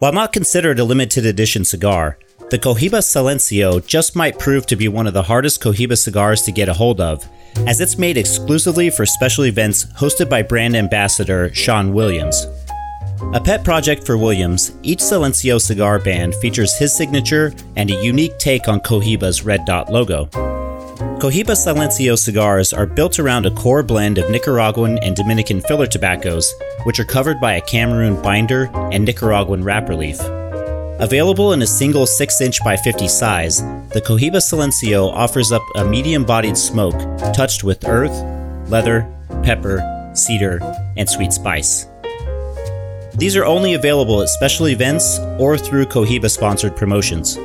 While not considered a limited edition cigar, the Cohiba Silencio just might prove to be one of the hardest Cohiba cigars to get a hold of, as it's made exclusively for special events hosted by brand ambassador Sean Williams. A pet project for Williams, each Silencio cigar band features his signature and a unique take on Cohiba's red dot logo. Cohiba Silencio cigars are built around a core blend of Nicaraguan and Dominican filler tobaccos, which are covered by a Cameroon binder and Nicaraguan wrapper leaf. Available in a single 6 inch by 50 size, the Cohiba Silencio offers up a medium bodied smoke touched with earth, leather, pepper, cedar, and sweet spice. These are only available at special events or through Cohiba sponsored promotions.